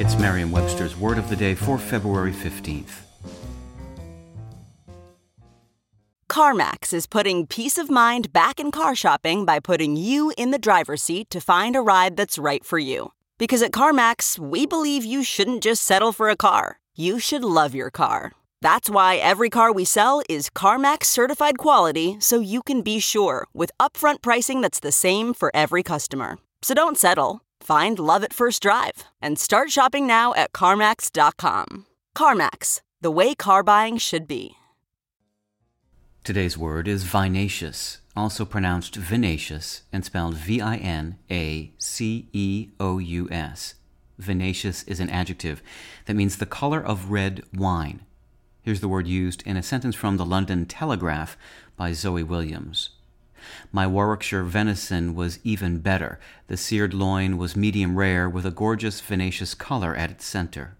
It's Merriam Webster's Word of the Day for February 15th. CarMax is putting peace of mind back in car shopping by putting you in the driver's seat to find a ride that's right for you. Because at CarMax, we believe you shouldn't just settle for a car, you should love your car. That's why every car we sell is CarMax certified quality so you can be sure with upfront pricing that's the same for every customer. So don't settle. Find love at first drive and start shopping now at CarMax.com. CarMax, the way car buying should be. Today's word is vinaceous, also pronounced vinaceous and spelled V I N A C E O U S. Vinaceous is an adjective that means the color of red wine. Here's the word used in a sentence from the London Telegraph by Zoe Williams. My Warwickshire venison was even better. The seared loin was medium rare with a gorgeous vinaceous color at its center.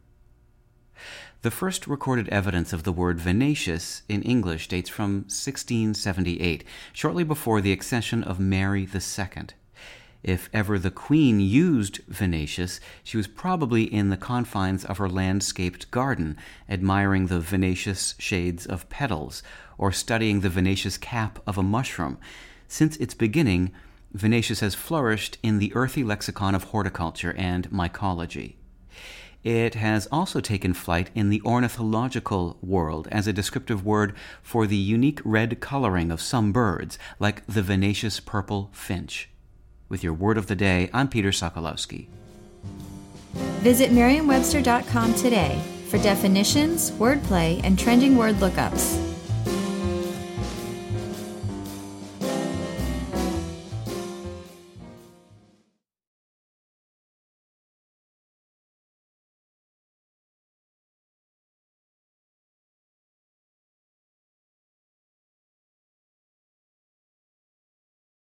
The first recorded evidence of the word vinaceous in English dates from 1678, shortly before the accession of Mary II. If ever the Queen used vinaceous, she was probably in the confines of her landscaped garden, admiring the vinaceous shades of petals, or studying the vinaceous cap of a mushroom. Since its beginning, vinaceous has flourished in the earthy lexicon of horticulture and mycology. It has also taken flight in the ornithological world as a descriptive word for the unique red coloring of some birds, like the vinaceous purple finch. With your word of the day, I'm Peter Sokolowski. Visit Merriam-Webster.com today for definitions, wordplay, and trending word lookups.